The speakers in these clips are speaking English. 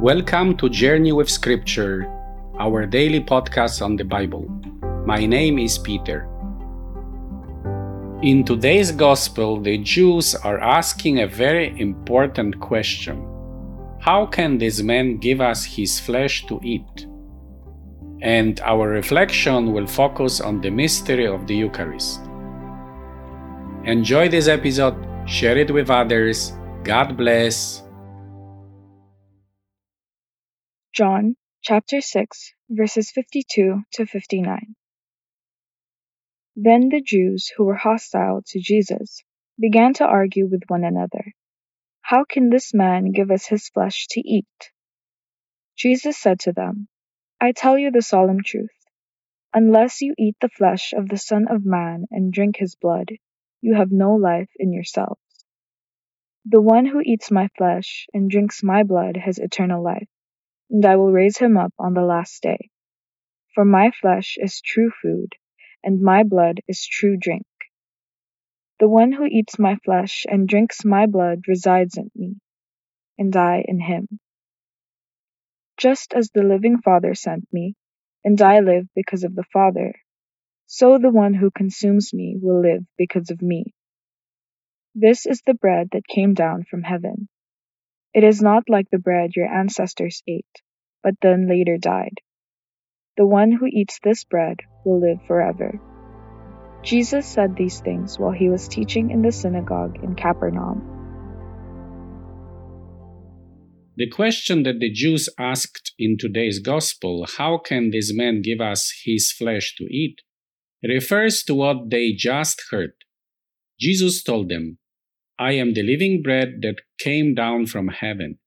Welcome to Journey with Scripture, our daily podcast on the Bible. My name is Peter. In today's Gospel, the Jews are asking a very important question How can this man give us his flesh to eat? And our reflection will focus on the mystery of the Eucharist. Enjoy this episode, share it with others. God bless. John chapter 6 verses 52 to 59. Then the Jews who were hostile to Jesus began to argue with one another, How can this man give us his flesh to eat? Jesus said to them, I tell you the solemn truth. Unless you eat the flesh of the Son of Man and drink his blood, you have no life in yourselves. The one who eats my flesh and drinks my blood has eternal life and I will raise him up on the last day. For my flesh is true food, and my blood is true drink. The one who eats my flesh and drinks my blood resides in me, and I in him. Just as the living Father sent me, and I live because of the Father, so the one who consumes me will live because of me. This is the bread that came down from heaven. It is not like the bread your ancestors ate, but then later died. The one who eats this bread will live forever. Jesus said these things while he was teaching in the synagogue in Capernaum. The question that the Jews asked in today's Gospel, how can this man give us his flesh to eat, refers to what they just heard. Jesus told them, I am the living bread that came down from heaven.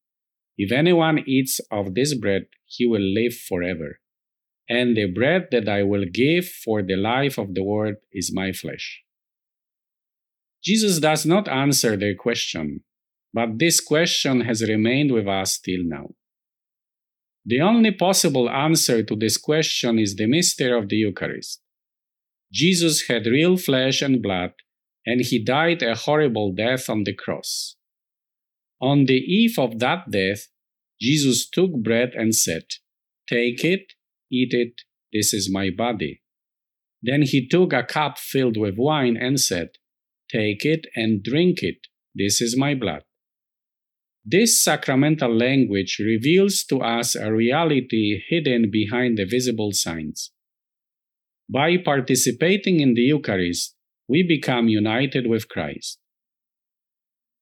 If anyone eats of this bread, he will live forever. And the bread that I will give for the life of the world is my flesh. Jesus does not answer their question, but this question has remained with us till now. The only possible answer to this question is the mystery of the Eucharist. Jesus had real flesh and blood and he died a horrible death on the cross. On the eve of that death, Jesus took bread and said, Take it, eat it, this is my body. Then he took a cup filled with wine and said, Take it and drink it, this is my blood. This sacramental language reveals to us a reality hidden behind the visible signs. By participating in the Eucharist, we become united with Christ.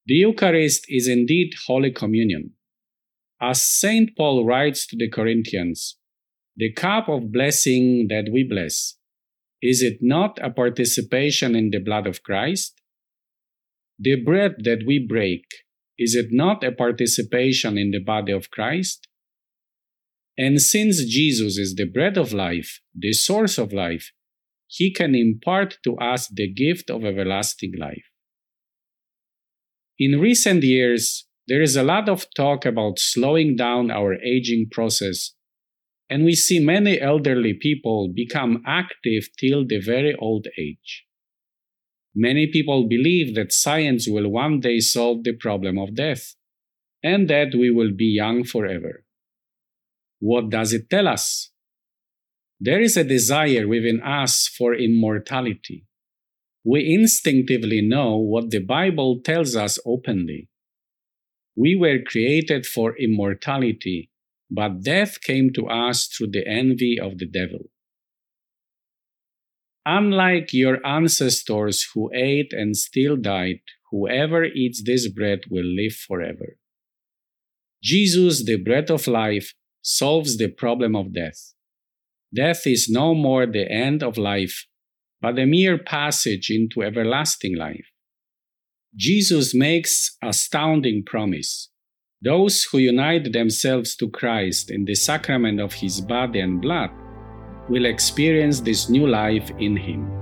The Eucharist is indeed Holy Communion. As St. Paul writes to the Corinthians, the cup of blessing that we bless, is it not a participation in the blood of Christ? The bread that we break, is it not a participation in the body of Christ? And since Jesus is the bread of life, the source of life, he can impart to us the gift of everlasting life. In recent years, there is a lot of talk about slowing down our aging process, and we see many elderly people become active till the very old age. Many people believe that science will one day solve the problem of death, and that we will be young forever. What does it tell us? There is a desire within us for immortality. We instinctively know what the Bible tells us openly. We were created for immortality, but death came to us through the envy of the devil. Unlike your ancestors who ate and still died, whoever eats this bread will live forever. Jesus, the bread of life, solves the problem of death. Death is no more the end of life, but a mere passage into everlasting life. Jesus makes astounding promise. Those who unite themselves to Christ in the sacrament of his body and blood will experience this new life in him.